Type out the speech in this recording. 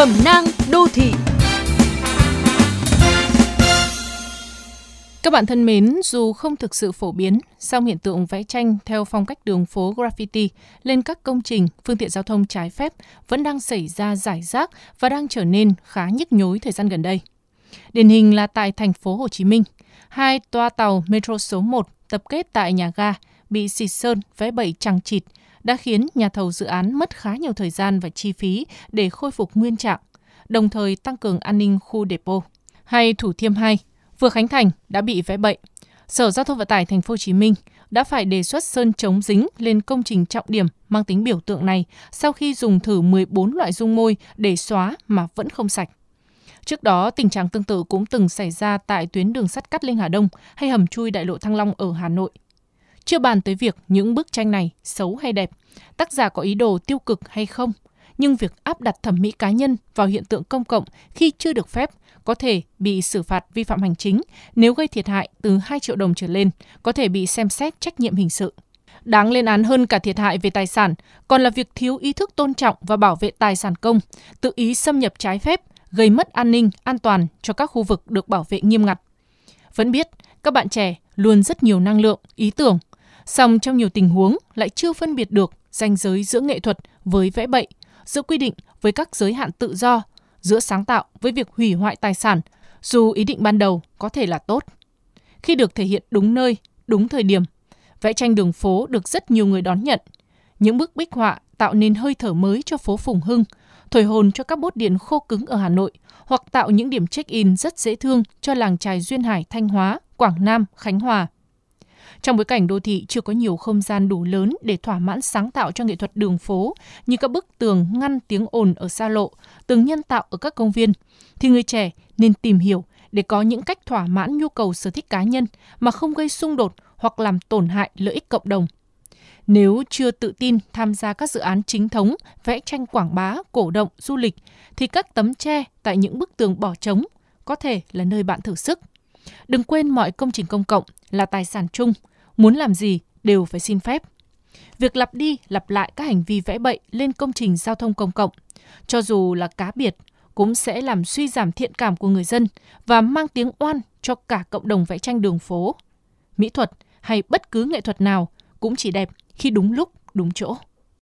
Cẩm nang đô thị Các bạn thân mến, dù không thực sự phổ biến, song hiện tượng vẽ tranh theo phong cách đường phố graffiti lên các công trình, phương tiện giao thông trái phép vẫn đang xảy ra giải rác và đang trở nên khá nhức nhối thời gian gần đây. Điển hình là tại thành phố Hồ Chí Minh, hai toa tàu Metro số 1 tập kết tại nhà ga bị xịt sơn vẽ bậy chẳng chịt đã khiến nhà thầu dự án mất khá nhiều thời gian và chi phí để khôi phục nguyên trạng, đồng thời tăng cường an ninh khu depot. Hay Thủ Thiêm 2, vừa khánh thành đã bị vẽ bậy. Sở Giao thông Vận tải Thành phố Hồ Chí Minh đã phải đề xuất sơn chống dính lên công trình trọng điểm mang tính biểu tượng này sau khi dùng thử 14 loại dung môi để xóa mà vẫn không sạch. Trước đó, tình trạng tương tự cũng từng xảy ra tại tuyến đường sắt Cát Linh Hà Đông hay hầm chui đại lộ Thăng Long ở Hà Nội. Chưa bàn tới việc những bức tranh này xấu hay đẹp, tác giả có ý đồ tiêu cực hay không, nhưng việc áp đặt thẩm mỹ cá nhân vào hiện tượng công cộng khi chưa được phép có thể bị xử phạt vi phạm hành chính nếu gây thiệt hại từ 2 triệu đồng trở lên, có thể bị xem xét trách nhiệm hình sự. Đáng lên án hơn cả thiệt hại về tài sản, còn là việc thiếu ý thức tôn trọng và bảo vệ tài sản công, tự ý xâm nhập trái phép, gây mất an ninh, an toàn cho các khu vực được bảo vệ nghiêm ngặt. Vẫn biết, các bạn trẻ luôn rất nhiều năng lượng, ý tưởng, song trong nhiều tình huống lại chưa phân biệt được ranh giới giữa nghệ thuật với vẽ bậy, giữa quy định với các giới hạn tự do, giữa sáng tạo với việc hủy hoại tài sản, dù ý định ban đầu có thể là tốt. Khi được thể hiện đúng nơi, đúng thời điểm, vẽ tranh đường phố được rất nhiều người đón nhận. Những bức bích họa tạo nên hơi thở mới cho phố Phùng Hưng, thổi hồn cho các bốt điện khô cứng ở Hà Nội hoặc tạo những điểm check-in rất dễ thương cho làng trài Duyên Hải, Thanh Hóa, Quảng Nam, Khánh Hòa. Trong bối cảnh đô thị chưa có nhiều không gian đủ lớn để thỏa mãn sáng tạo cho nghệ thuật đường phố như các bức tường ngăn tiếng ồn ở xa lộ, tường nhân tạo ở các công viên, thì người trẻ nên tìm hiểu để có những cách thỏa mãn nhu cầu sở thích cá nhân mà không gây xung đột hoặc làm tổn hại lợi ích cộng đồng. Nếu chưa tự tin tham gia các dự án chính thống, vẽ tranh quảng bá, cổ động, du lịch, thì các tấm tre tại những bức tường bỏ trống có thể là nơi bạn thử sức. Đừng quên mọi công trình công cộng là tài sản chung, muốn làm gì đều phải xin phép. Việc lặp đi lặp lại các hành vi vẽ bậy lên công trình giao thông công cộng, cho dù là cá biệt, cũng sẽ làm suy giảm thiện cảm của người dân và mang tiếng oan cho cả cộng đồng vẽ tranh đường phố. Mỹ thuật hay bất cứ nghệ thuật nào cũng chỉ đẹp khi đúng lúc, đúng chỗ.